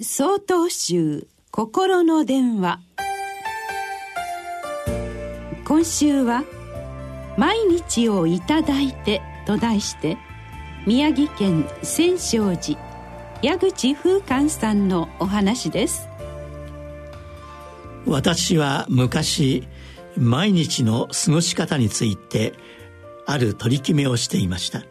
総統集心の電話。今週は「毎日をいただいて」と題して宮城県千勝寺矢口風寛さんのお話です。私は昔毎日の過ごし方についてある取り決めをしていました。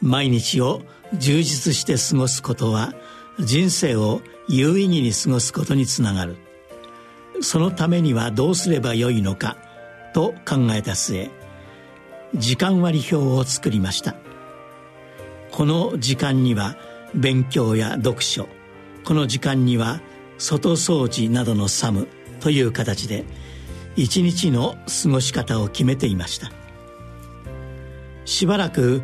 毎日を充実して過ごすことは人生を有意義に過ごすことにつながる。そのためにはどうすればよいのかと考えた末時間割表を作りました。この時間には勉強や読書この時間には外掃除などのサムという形で一日の過ごし方を決めていました。しばらく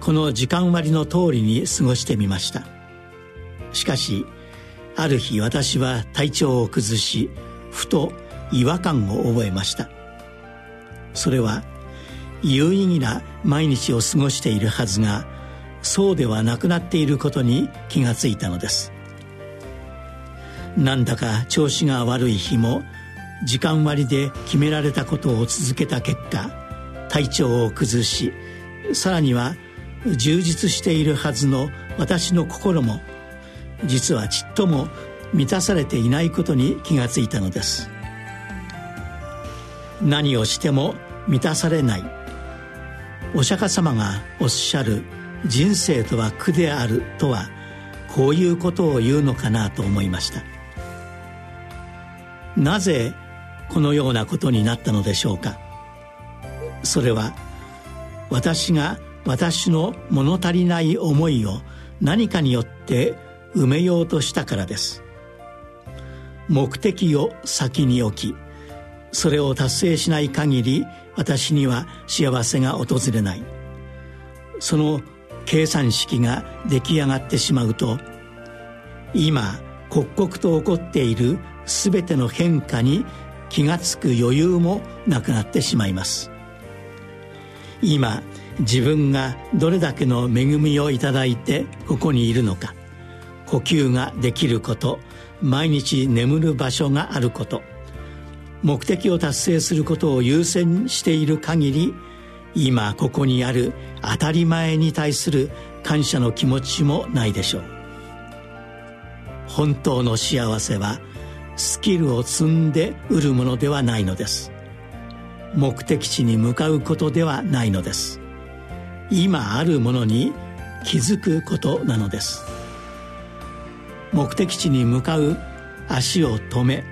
この時間割の通りに過ごしてみました。しかしある日私は体調を崩しふと違和感を覚えました。それは有意義な毎日を過ごしているはずがそうではなくなっていることに気がついたのです。なんだか調子が悪い日も時間割で決められたことを続けた結果体調を崩しさらには充実しているはずの私の心も実はちっとも満たされていないことに気がついたのです。何をしても満たされない。お釈迦様がおっしゃる人生とは苦であるとはこういうことを言うのかなと思いました。なぜこのようなことになったのでしょうか。それは私が私の物足りない思いを何かによって埋めようとしたからです。目的を先に置きそれを達成しない限り私には幸せが訪れない。その計算式が出来上がってしまうと今刻々と起こっている全ての変化に気が付く余裕もなくなってしまいます。今自分がどれだけの恵みをいただいてここにいるのか。呼吸ができること毎日眠る場所があること目的を達成することを優先している限り今ここにある当たり前に対する感謝の気持ちもないでしょう。本当の幸せはスキルを積んで売るものではないのです。目的地に向かうことではないのです。今あるものに気づくことなのです。目的地に向かう足を止め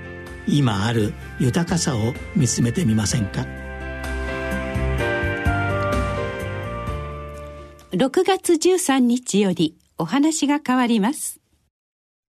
今ある豊かさを見つめてみませんか？6月13日よりお話が変わります。